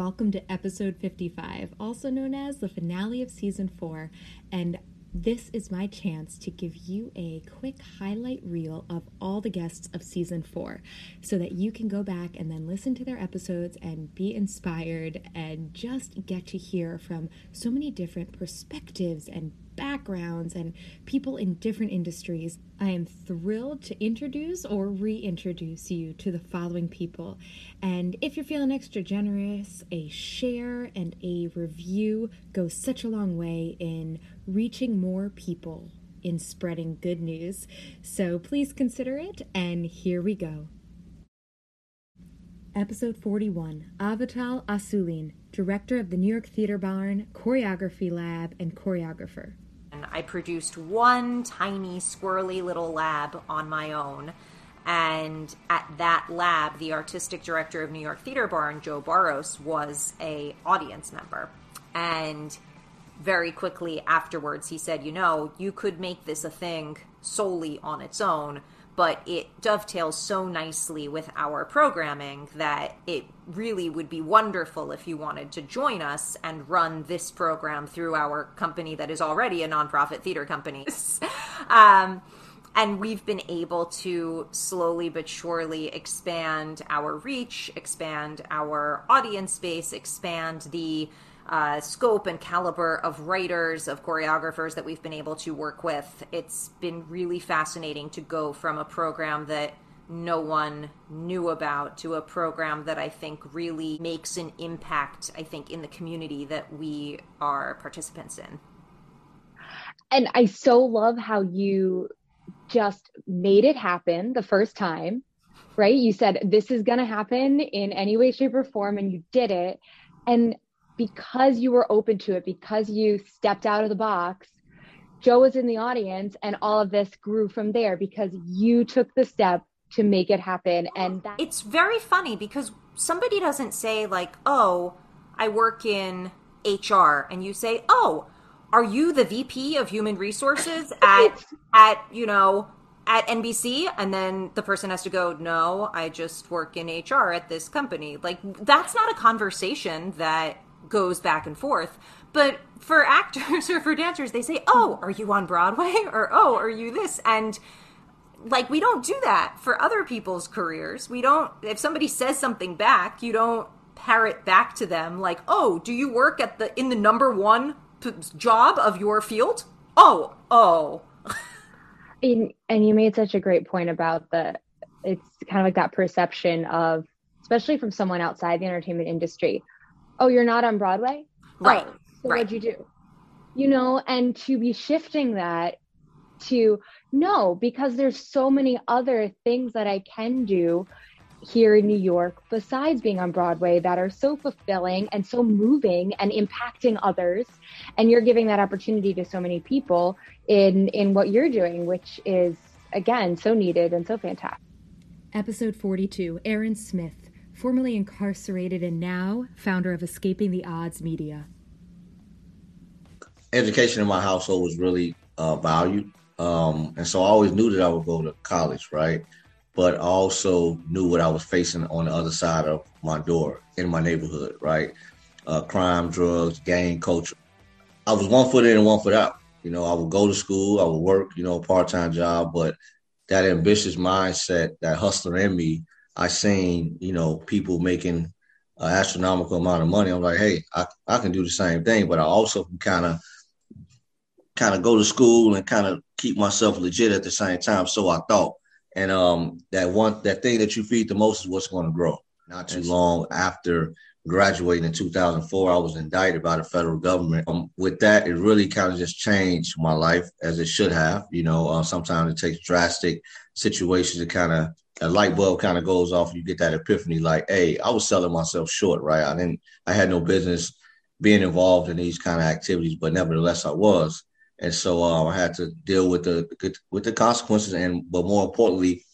welcome to episode 55, also known as the finale of season 4. And this is my chance to give you a quick highlight reel of all the guests of season four so that you can go back and then listen to their episodes and be inspired and just get to hear from so many different perspectives and backgrounds and people in different industries. I am thrilled to introduce or reintroduce you to the following people. And if you're feeling extra generous, a share and a review goes such a long way in reaching more people in spreading good news. So please consider it, and here we go. Episode 41 Avital Asulin, Director of the New York Theater Barn, Choreography Lab, and Choreographer. I produced one tiny, squirrely little lab on my own. And at that lab, the artistic director of New York Theater Barn, Joe Barros, was a audience member. And very quickly afterwards, he said, "You know, you could make this a thing solely on its own." But it dovetails so nicely with our programming that it really would be wonderful if you wanted to join us and run this program through our company that is already a nonprofit theater company. um, and we've been able to slowly but surely expand our reach, expand our audience base, expand the uh, scope and caliber of writers, of choreographers that we've been able to work with. It's been really fascinating to go from a program that no one knew about to a program that I think really makes an impact, I think, in the community that we are participants in. And I so love how you just made it happen the first time, right? You said, this is going to happen in any way, shape, or form, and you did it. And because you were open to it, because you stepped out of the box, Joe was in the audience and all of this grew from there because you took the step to make it happen. And that- it's very funny because somebody doesn't say, like, oh, I work in HR, and you say, oh, are you the VP of human resources at, at, you know, at NBC and then the person has to go, "No, I just work in HR at this company." Like that's not a conversation that goes back and forth. But for actors or for dancers, they say, "Oh, are you on Broadway?" or "Oh, are you this?" and like we don't do that for other people's careers. We don't if somebody says something back, you don't parrot back to them like, "Oh, do you work at the in the number 1 p- job of your field?" Oh, oh. and, and you made such a great point about the it's kind of like that perception of especially from someone outside the entertainment industry oh, you're not on Broadway? Oh, right. Oh, so right. what'd you do? You know, and to be shifting that to no, because there's so many other things that I can do here in New York besides being on Broadway that are so fulfilling and so moving and impacting others and you're giving that opportunity to so many people in in what you're doing which is again so needed and so fantastic. Episode 42 Aaron Smith formerly incarcerated and now founder of Escaping the Odds Media. Education in my household was really uh, valued. Um, and so I always knew that I would go to college, right? But also knew what I was facing on the other side of my door in my neighborhood, right? Uh, crime, drugs, gang culture. I was one foot in and one foot out. You know, I would go to school, I would work, you know, a part time job, but that ambitious mindset, that hustler in me, I seen, you know, people making an astronomical amount of money. I'm like, hey, I, I can do the same thing, but I also can kind of kind of go to school and kind of keep myself legit at the same time. So I thought. And um that one that thing that you feed the most is what's going to grow. Not too long after graduating in 2004, I was indicted by the federal government. Um, with that, it really kind of just changed my life as it should have. You know, uh, sometimes it takes drastic situations to kind of a light bulb kind of goes off. and You get that epiphany, like, hey, I was selling myself short, right? I didn't, I had no business being involved in these kind of activities, but nevertheless, I was, and so um, I had to deal with the with the consequences, and but more importantly,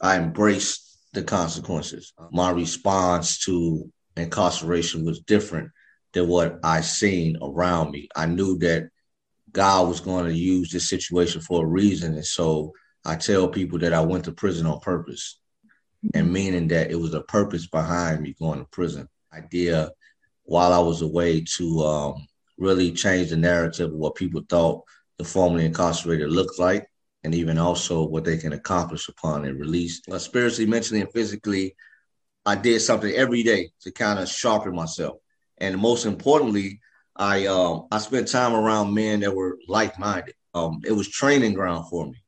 I embraced the consequences. My response to incarceration was different than what I seen around me. I knew that God was going to use this situation for a reason, and so I tell people that I went to prison on purpose, and meaning that it was a purpose behind me going to prison. Idea while I was away to um, really change the narrative of what people thought the formerly incarcerated looked like, and even also what they can accomplish upon a release. Uh, spiritually, mentally, and physically, I did something every day to kind of sharpen myself. And most importantly, I um, I spent time around men that were like minded. Um, it was training ground for me.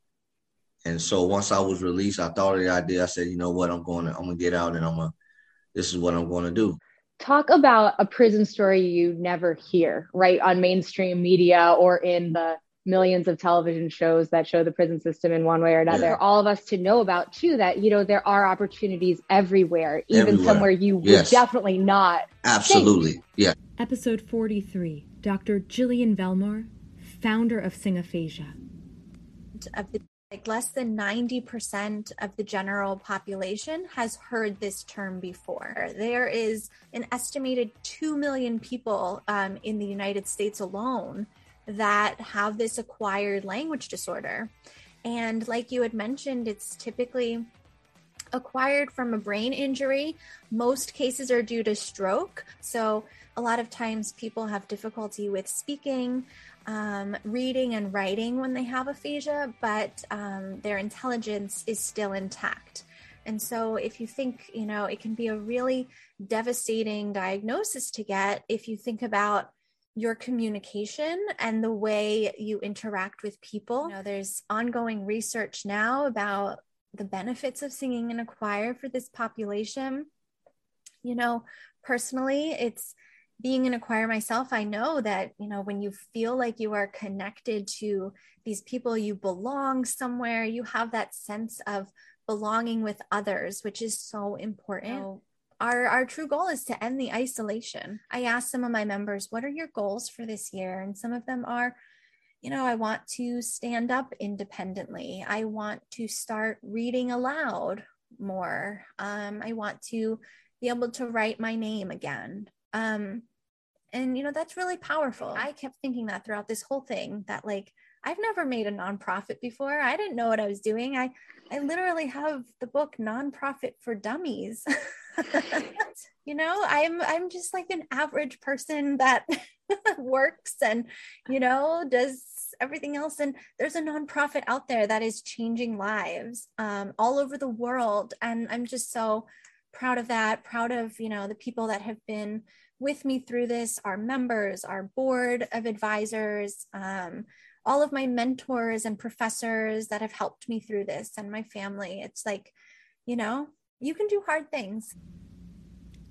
And so once I was released, I thought of the idea. I said, you know what, I'm going to I'm gonna get out and I'm gonna this is what I'm going to do. Talk about a prison story you never hear, right, on mainstream media or in the millions of television shows that show the prison system in one way or another. Yeah. All of us to know about too that you know there are opportunities everywhere, even everywhere. somewhere you yes. would definitely not. Absolutely, think. yeah. Episode forty-three. Dr. Jillian Velmore, founder of Singaphasia. Of the like less than 90% of the general population has heard this term before. There is an estimated 2 million people um, in the United States alone that have this acquired language disorder. And like you had mentioned, it's typically acquired from a brain injury. Most cases are due to stroke. So, a lot of times people have difficulty with speaking um, reading and writing when they have aphasia, but um, their intelligence is still intact. And so, if you think, you know, it can be a really devastating diagnosis to get if you think about your communication and the way you interact with people. You know, there's ongoing research now about the benefits of singing in a choir for this population. You know, personally, it's being in a choir myself, I know that, you know, when you feel like you are connected to these people, you belong somewhere, you have that sense of belonging with others, which is so important. You our, our true goal is to end the isolation. I asked some of my members, what are your goals for this year? And some of them are, you know, I want to stand up independently. I want to start reading aloud more. Um, I want to be able to write my name again. Um, and you know that's really powerful. I kept thinking that throughout this whole thing that like I've never made a nonprofit before. I didn't know what I was doing. I I literally have the book Nonprofit for Dummies. you know, I'm I'm just like an average person that works and you know does everything else and there's a nonprofit out there that is changing lives um, all over the world and i'm just so proud of that proud of you know the people that have been with me through this our members our board of advisors um, all of my mentors and professors that have helped me through this and my family. It's like you know you can do hard things.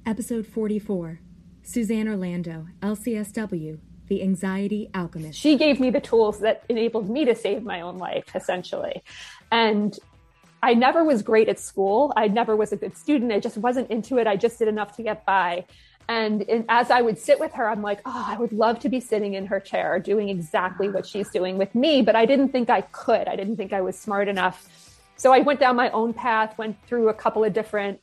Episode 44 suzanne orlando lcsw the anxiety alchemist. She gave me the tools that enabled me to save my own life essentially. And I never was great at school. I never was a good student. I just wasn't into it. I just did enough to get by. And in, as I would sit with her, I'm like, oh, I would love to be sitting in her chair doing exactly what she's doing with me. But I didn't think I could. I didn't think I was smart enough. So I went down my own path, went through a couple of different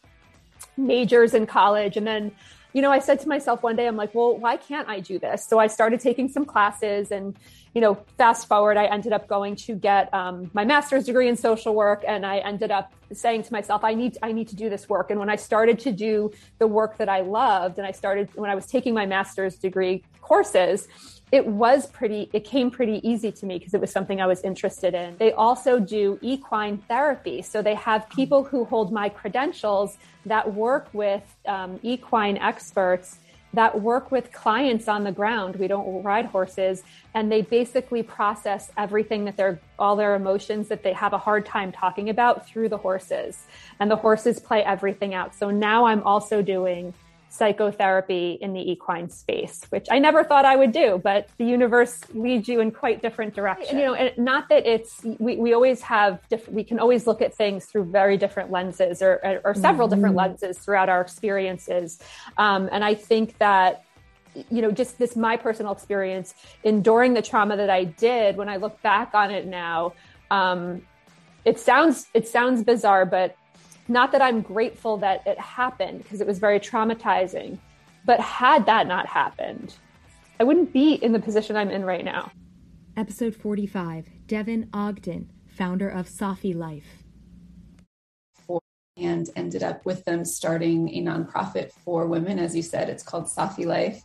majors in college. And then, you know, I said to myself one day, I'm like, well, why can't I do this? So I started taking some classes and you know, fast forward, I ended up going to get um, my master's degree in social work, and I ended up saying to myself, I need, I need to do this work. And when I started to do the work that I loved, and I started when I was taking my master's degree courses, it was pretty, it came pretty easy to me because it was something I was interested in. They also do equine therapy. So they have people who hold my credentials that work with um, equine experts that work with clients on the ground. We don't ride horses and they basically process everything that they're all their emotions that they have a hard time talking about through the horses and the horses play everything out. So now I'm also doing psychotherapy in the equine space, which I never thought I would do, but the universe leads you in quite different directions. You know, and not that it's, we, we always have, different, we can always look at things through very different lenses or, or, or several mm-hmm. different lenses throughout our experiences. Um, and I think that, you know, just this, my personal experience enduring the trauma that I did when I look back on it now, um, it sounds, it sounds bizarre, but not that I'm grateful that it happened because it was very traumatizing, but had that not happened, I wouldn't be in the position I'm in right now. Episode 45 Devin Ogden, founder of Safi Life. and ended up with them starting a nonprofit for women. As you said, it's called Safi Life.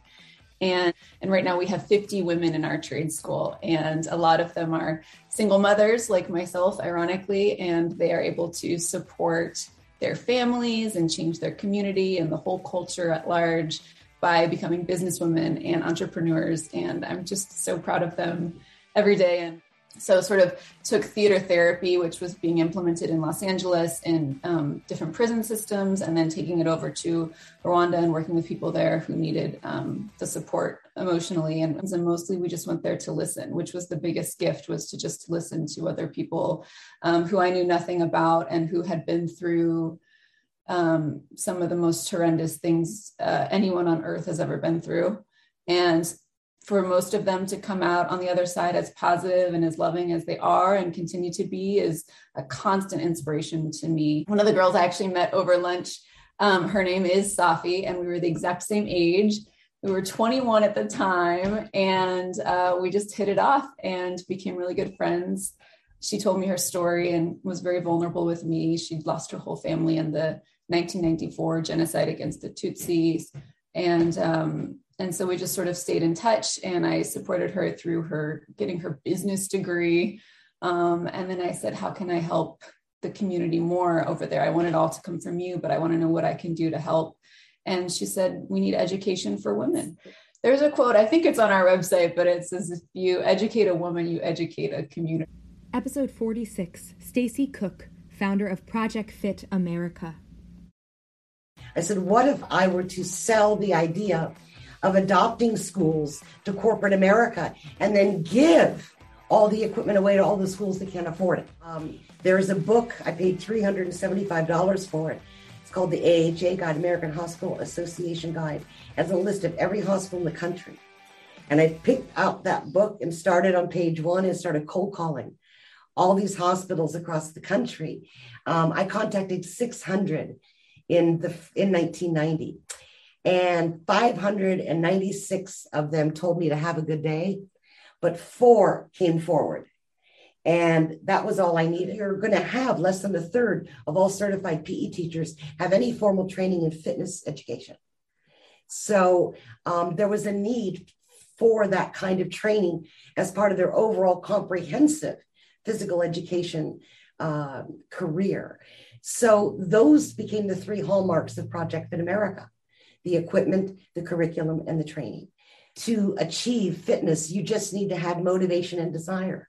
And, and right now we have 50 women in our trade school, and a lot of them are single mothers like myself, ironically, and they are able to support their families and change their community and the whole culture at large by becoming businesswomen and entrepreneurs. And I'm just so proud of them every day. And so sort of took theater therapy which was being implemented in los angeles in um, different prison systems and then taking it over to rwanda and working with people there who needed um, the support emotionally. And, mostly we just went there to listen which was the biggest gift was to just listen to other people um, who i knew nothing about and who had been through um, some of the most horrendous things uh, anyone on earth has ever been through. And for most of them to come out on the other side as positive and as loving as they are and continue to be is a constant inspiration to me. One of the girls I actually met over lunch, um, her name is Safi, and we were the exact same age. We were 21 at the time, and uh, we just hit it off and became really good friends. She told me her story and was very vulnerable with me. She'd lost her whole family in the 1994 genocide against the Tutsis. And um, and so we just sort of stayed in touch and i supported her through her getting her business degree. Um, and then i said how can i help the community more over there? I want it all to come from you but i want to know what i can do to help. And she said we need education for women. There's a quote i think it's on our website but it says if you educate a woman you educate a community. Episode 46 stacy cook founder of project fit america. I said what if i were to sell the idea of adopting schools to corporate America and then give all the equipment away to all the schools that can't afford it. Um, there's a book, I paid $375 for it. It's called the AHA Guide, American Hospital Association Guide. Has a list of every hospital in the country. And I picked out that book and started on page one and started cold calling all these hospitals across the country. Um, I contacted 600 in the in 1990 and 596 of them told me to have a good day, but four came forward. And that was all I needed. You're going to have less than a third of all certified PE teachers have any formal training in fitness education. So um, there was a need for that kind of training as part of their overall comprehensive physical education uh, career. So those became the three hallmarks of Project Fit America the equipment, the curriculum, and the training. To achieve fitness, you just need to have motivation and desire.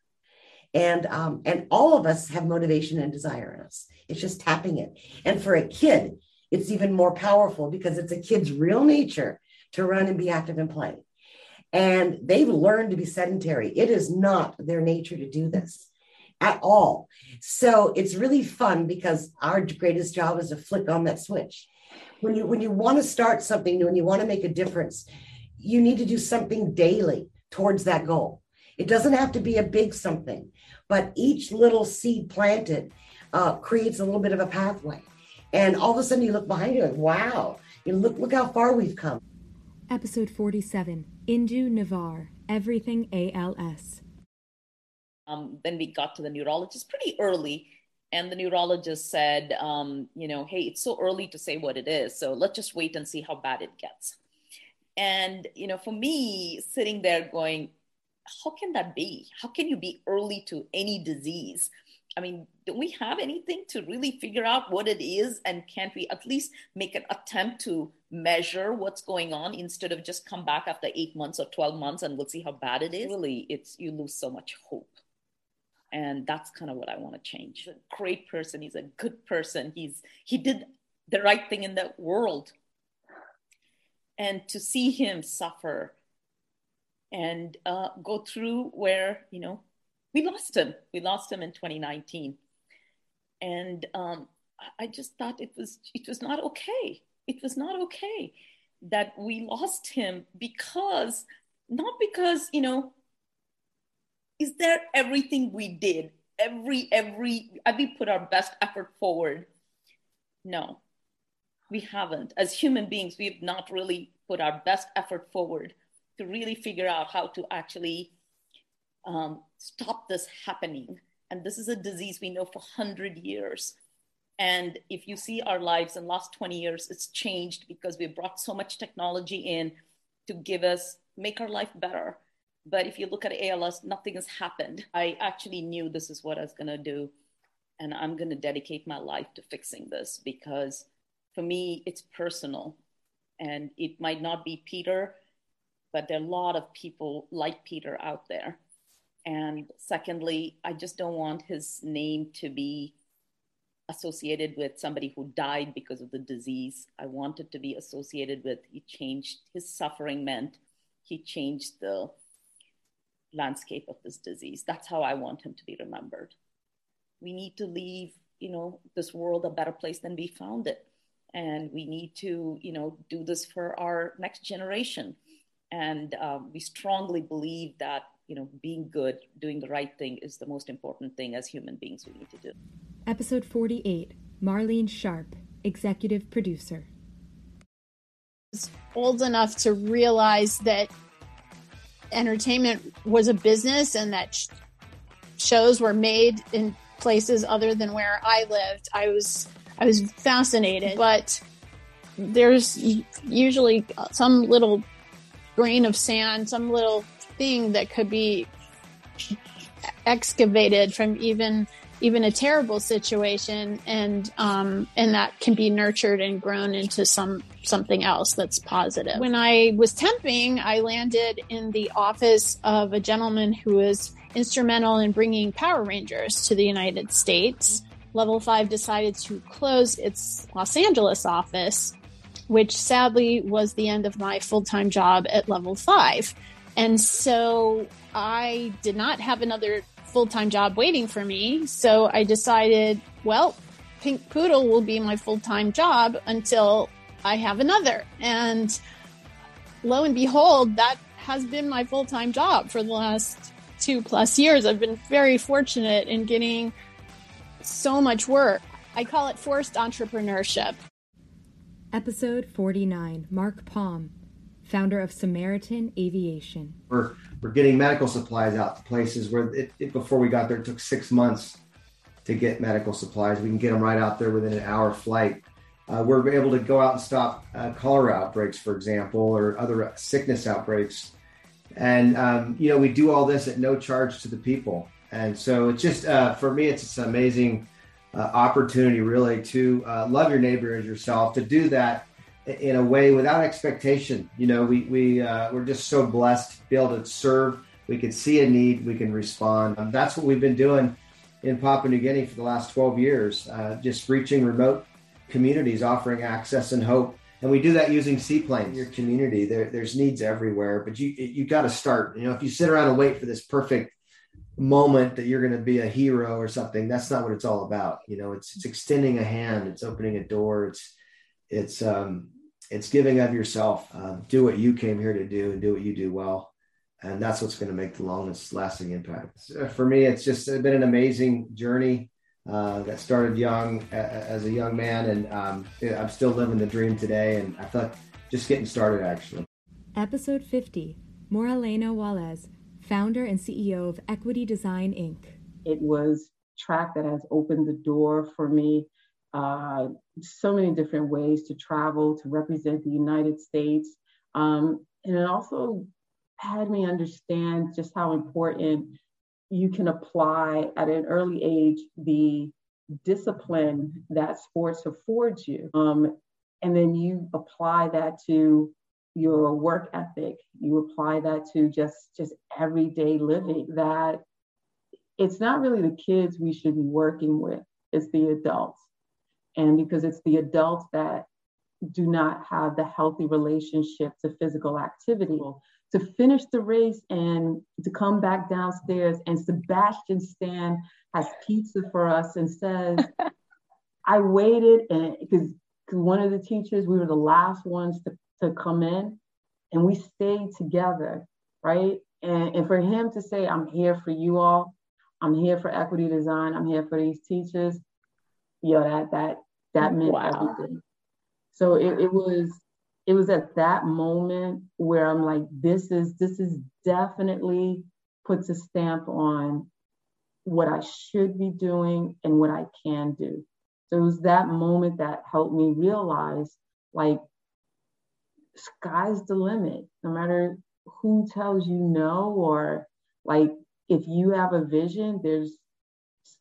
And, um, and all of us have motivation and desire in us. It's just tapping it. And for a kid, it's even more powerful because it's a kid's real nature to run and be active and play. And they've learned to be sedentary. It is not their nature to do this at all. So it's really fun because our greatest job is to flick on that switch when you when you want to start something new and you want to make a difference you need to do something daily towards that goal. It doesn't have to be a big something but each little seed planted uh, creates a little bit of a pathway. And all of a sudden you look behind you like wow you look look how far we've come. Episode 47 indu navar everything als um, then we got to the neurologist pretty early and the neurologist said um, you know hey it's so early to say what it is so let's just wait and see how bad it gets. And you know for me sitting there going how can that be? How can you be early to any disease? I mean do we have anything to really figure out what it is and can't we at least make an attempt to measure what's going on instead of just come back after eight months or 12 months and we'll see how bad it is? Really it's you lose so much hope and that's kind of what i want to change. He's a great person. He's a good person. He's he did the right thing in the world. And to see him suffer and uh, go through where you know we lost him. We lost him in 2019 and um, i just thought it was it was not okay. It was not okay that we lost him because not because you know is there everything we did? Every every have we put our best effort forward? No. We haven't. As human beings we have not really put our best effort forward to really figure out how to actually um, stop this happening. And this is a disease we know for 100 years. And if you see our lives in the last 20 years, it's changed because we brought so much technology in to give us, make our life better. But if you look at ALS, nothing has happened. I actually knew this is what I was going to do. And I'm going to dedicate my life to fixing this because for me, it's personal. And it might not be Peter, but there are a lot of people like Peter out there. And secondly, I just don't want his name to be associated with somebody who died because of the disease. I wanted it to be associated with he changed his suffering meant he changed the landscape of this disease. That's how I want him to be remembered. We need to leave, you know, this world a better place than we found it. And we need to, you know, do this for our next generation. And um, we strongly believe that you know, being good, doing the right thing is the most important thing as human beings we need to do. Episode 48 Marlene Sharp, Executive Producer. I old enough to realize that entertainment was a business and that sh- shows were made in places other than where I lived. I was I was fascinated, but there's usually some little grain of sand, some little thing that could be excavated from even even a terrible situation and um, and that can be nurtured and grown into some something else that's positive. When I was temping, I landed in the office of a gentleman who was instrumental in bringing Power Rangers to the United States. Level 5 decided to close its Los Angeles office, which sadly was the end of my full-time job at Level 5. And so I did not have another full time job waiting for me. So I decided, well, Pink Poodle will be my full time job until I have another. And lo and behold, that has been my full time job for the last two plus years. I've been very fortunate in getting so much work. I call it forced entrepreneurship. Episode 49 Mark Palm founder of Samaritan Aviation. We're, we're getting medical supplies out to places where it, it, before we got there, it took six months to get medical supplies. We can get them right out there within an hour flight. Uh, we're able to go out and stop uh, cholera outbreaks, for example, or other sickness outbreaks. And, um, you know, we do all this at no charge to the people. And so it's just, uh, for me, it's, an amazing uh, opportunity, really, to uh, love your neighbor as yourself, to do that in a way without expectation. You know, we we uh, we're just so blessed to be able to serve. We can see a need, we can respond. That's what we've been doing in Papua New Guinea for the last 12 years, just reaching remote communities, offering access and hope. And we do that using seaplanes. Your community, there, there's needs everywhere, but you you got to start. You know, if you sit around and wait for this perfect moment that you're going to be a hero or something, that's not what it's all about. You know, it's it's extending a hand, it's opening a door, it's it's um, it's giving of yourself. Uh, do what you came here to do and do what you do well. And that's what's going to make the longest lasting impact. For me, it's just been an amazing journey uh, that started young as a young man. And um, I'm still living the dream today. And I thought just getting started, actually. Episode 50 Moralena Juarez, founder and CEO of Equity Design Inc. It was track that has opened the door for me uh, so many different ways to travel, to represent the United States. Um, and it also had me understand just how important you can apply at an early age the discipline that sports affords you. Um, and then you apply that to your work ethic. You apply that to just just everyday living. That it's not really the kids we should be working with; it's the adults and because it's the adults that do not have the healthy relationship to physical activity. To finish the race and to come back downstairs, and Sebastian Stan has pizza for us and says, I waited, and because one of the teachers, we were the last ones to, to come in, and we stayed together, right? And, and for him to say, I'm here for you all, I'm here for equity design, I'm here for these teachers, yo, that that that meant wow. everything. So it, it was it was at that moment where I'm like, this is this is definitely puts a stamp on what I should be doing and what I can do. So it was that moment that helped me realize like sky's the limit. No matter who tells you no or like if you have a vision, there's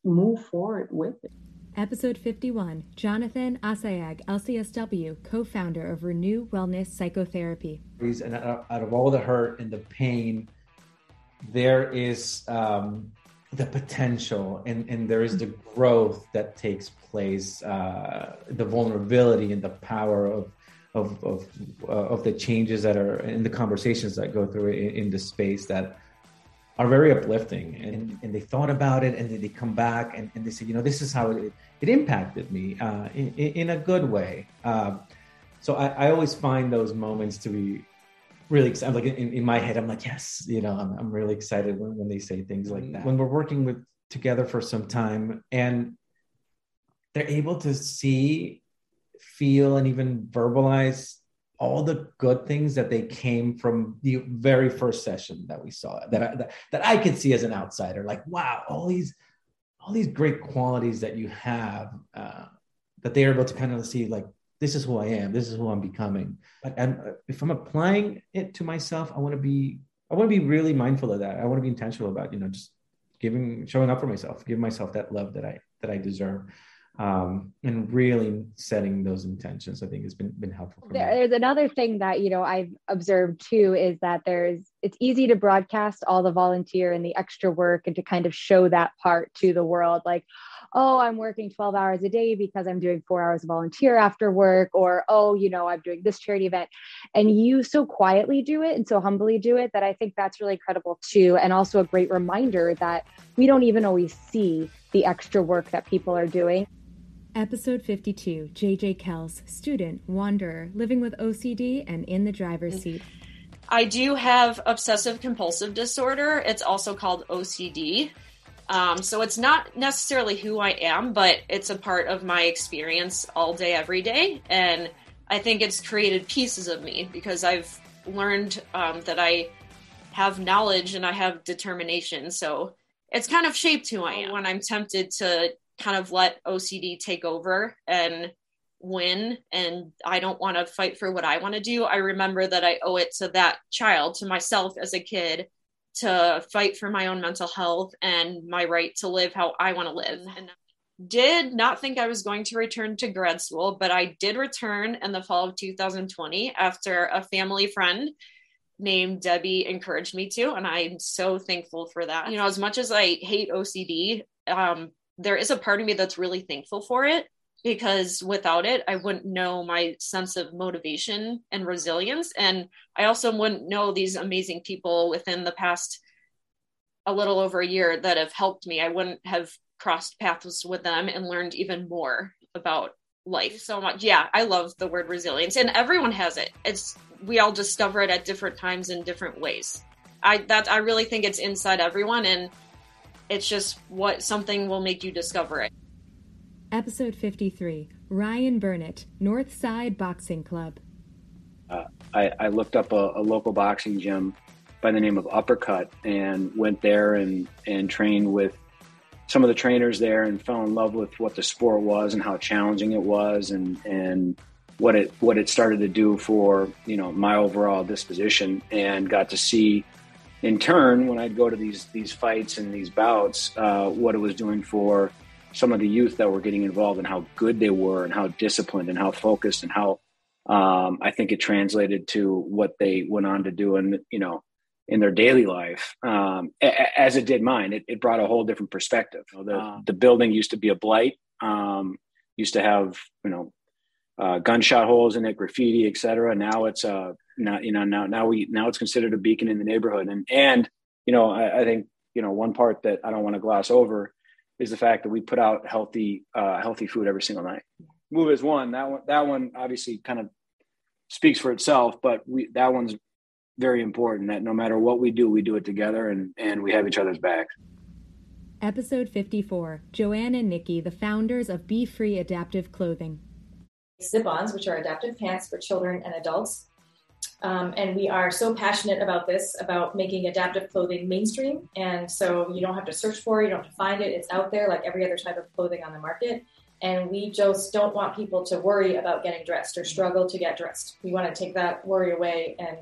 move forward with it. Episode 51 Jonathan Asayag, LCSW, co founder of Renew Wellness Psychotherapy. And out of all the hurt and the pain, there is um, the potential and, and there is the growth that takes place, uh, the vulnerability and the power of of of, uh, of the changes that are in the conversations that go through in, in the space that are very uplifting and, and they thought about it and then they come back and, and they say you know this is how it, it impacted me uh, in, in, a good way. Uh, so I, I, always find those moments to be really excited like in, in my head i'm like yes you know i'm, I'm really excited when, when they say things like that. When we're working with together for some time and they're able to see feel and even verbalize all the good things that they came from the very first session that we saw that I, that, that I could see as an outsider. Like wow all these all these great qualities that you have uh, that they are able to kind of see like this is who I am this is who I'm becoming. But I'm, if I'm applying it to myself I want to be I want to be really mindful of that. I want to be intentional about you know just giving showing up for myself giving myself that love that I that I deserve um, and really setting those intentions i think has been been helpful there's another thing that you know i've observed too is that there's it's easy to broadcast all the volunteer and the extra work and to kind of show that part to the world like oh i'm working 12 hours a day because i'm doing four hours of volunteer after work or oh you know i'm doing this charity event. And you so quietly do it and so humbly do it that i think that's really credible too and also a great reminder that we don't even always see the extra work that people are doing Episode 52 JJ Kells, student, wanderer, living with OCD and in the driver's seat. I do have obsessive compulsive disorder. It's also called OCD. Um, so it's not necessarily who I am, but it's a part of my experience all day, every day. And I think it's created pieces of me because I've learned um, that I have knowledge and I have determination. So it's kind of shaped who I am. When I'm tempted to kind of let OCD take over and win and I don't want to fight for what I want to do, I remember that I owe it to that child, to myself as a kid, to fight for my own mental health and my right to live how I want to live. And did not think I was going to return to grad school, but I did return in the fall of 2020 after a family friend named Debbie encouraged me to. And I'm so thankful for that. You know, as much as I hate OCD, um, there is a part of me that's really thankful for it because without it, I wouldn't know my sense of motivation and resilience. And I also wouldn't know these amazing people within the past a little over a year that have helped me. I wouldn't have crossed paths with them and learned even more about life so much. Yeah, I love the word resilience and everyone has it. It's we all discover it at different times in different ways. I that I really think it's inside everyone and it's just what something will make you discover it. Episode 53 Ryan Burnett, North Side Boxing Club. Uh, I, I, looked up a, a, local boxing gym by the name of Uppercut and went there and, and trained with some of the trainers there and fell in love with what the sport was and how challenging it was and, and what it what it started to do for you know my overall disposition and got to see in turn, when I'd go to these these fights and these bouts, uh, what it was doing for some of the youth that were getting involved and how good they were and how disciplined and how focused and how um, I think it translated to what they went on to do and you know in their daily life um, a- as it did mine. It, it, brought a whole different perspective. You know, the, uh, the building used to be a blight. Um, used to have you know uh, gunshot holes in it, graffiti, etc. Now it's a now you know now now we now it's considered a beacon in the neighborhood and and you know I, I think you know one part that I don't want to gloss over is the fact that we put out healthy uh, healthy food every single night. Move is one that one that one obviously kind of speaks for itself, but we that one's very important. That no matter what we do, we do it together and and we have each other's backs. Episode 54 Joanne and Nikki, the founders of Be Free Adaptive Clothing. Zip ons, which are adaptive pants for children and adults, um, and we are so passionate about this, about making adaptive clothing mainstream. And so you don't have to search for it, you don't have to find it. It's out there like every other type of clothing on the market. And we just don't want people to worry about getting dressed or struggle to get dressed. We want to take that worry away and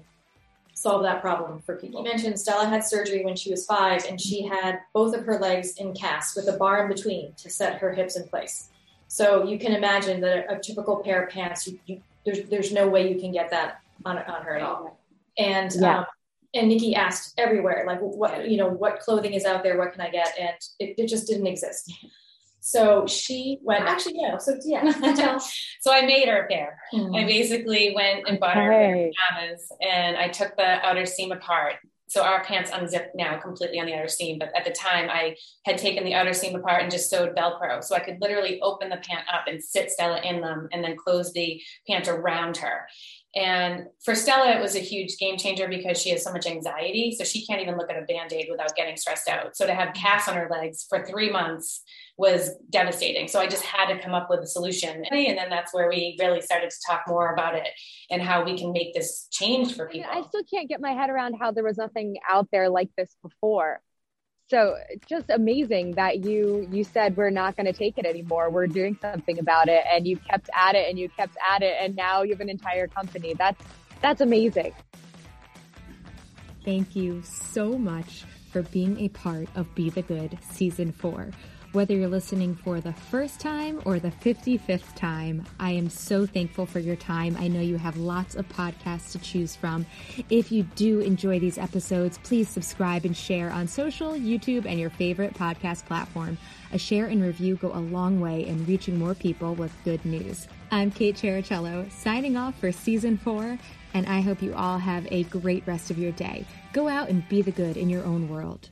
solve that problem for people. You mentioned Stella had surgery when she was five, and she had both of her legs in casts with a bar in between to set her hips in place. So you can imagine that a, a typical pair of pants, you, you, there's there's no way you can get that on on her at all. And yeah. um, and Nikki asked everywhere, like, what you know, what clothing is out there? What can I get? And it, it just didn't exist. So she went. Actually, yeah. So yeah. so I made her a pair. Mm. I basically went and bought her hey. pajamas, and I took the outer seam apart. So our pants unzip now completely on the outer seam, but at the time I had taken the outer seam apart and just sewed Velcro, so I could literally open the pant up and sit Stella in them, and then close the pant around her. And for Stella, it was a huge game changer because she has so much anxiety. So she can't even look at a band aid without getting stressed out. So to have mm-hmm. casts on her legs for three months was devastating. So I just had to come up with a solution. And then that's where we really started to talk more about it and how we can make this change for people. I still can't get my head around how there was nothing out there like this before. So just amazing that you you said we're not going to take it anymore. We're doing something about it and you kept at it and you kept at it and now you have an entire company. That's that's amazing. Thank you so much for being a part of Be the Good season 4. Whether you're listening for the first time or the 55th time, I am so thankful for your time. I know you have lots of podcasts to choose from. If you do enjoy these episodes, please subscribe and share on social, YouTube, and your favorite podcast platform. A share and review go a long way in reaching more people with good news. I'm Kate Chericello, signing off for season four, and I hope you all have a great rest of your day. Go out and be the good in your own world.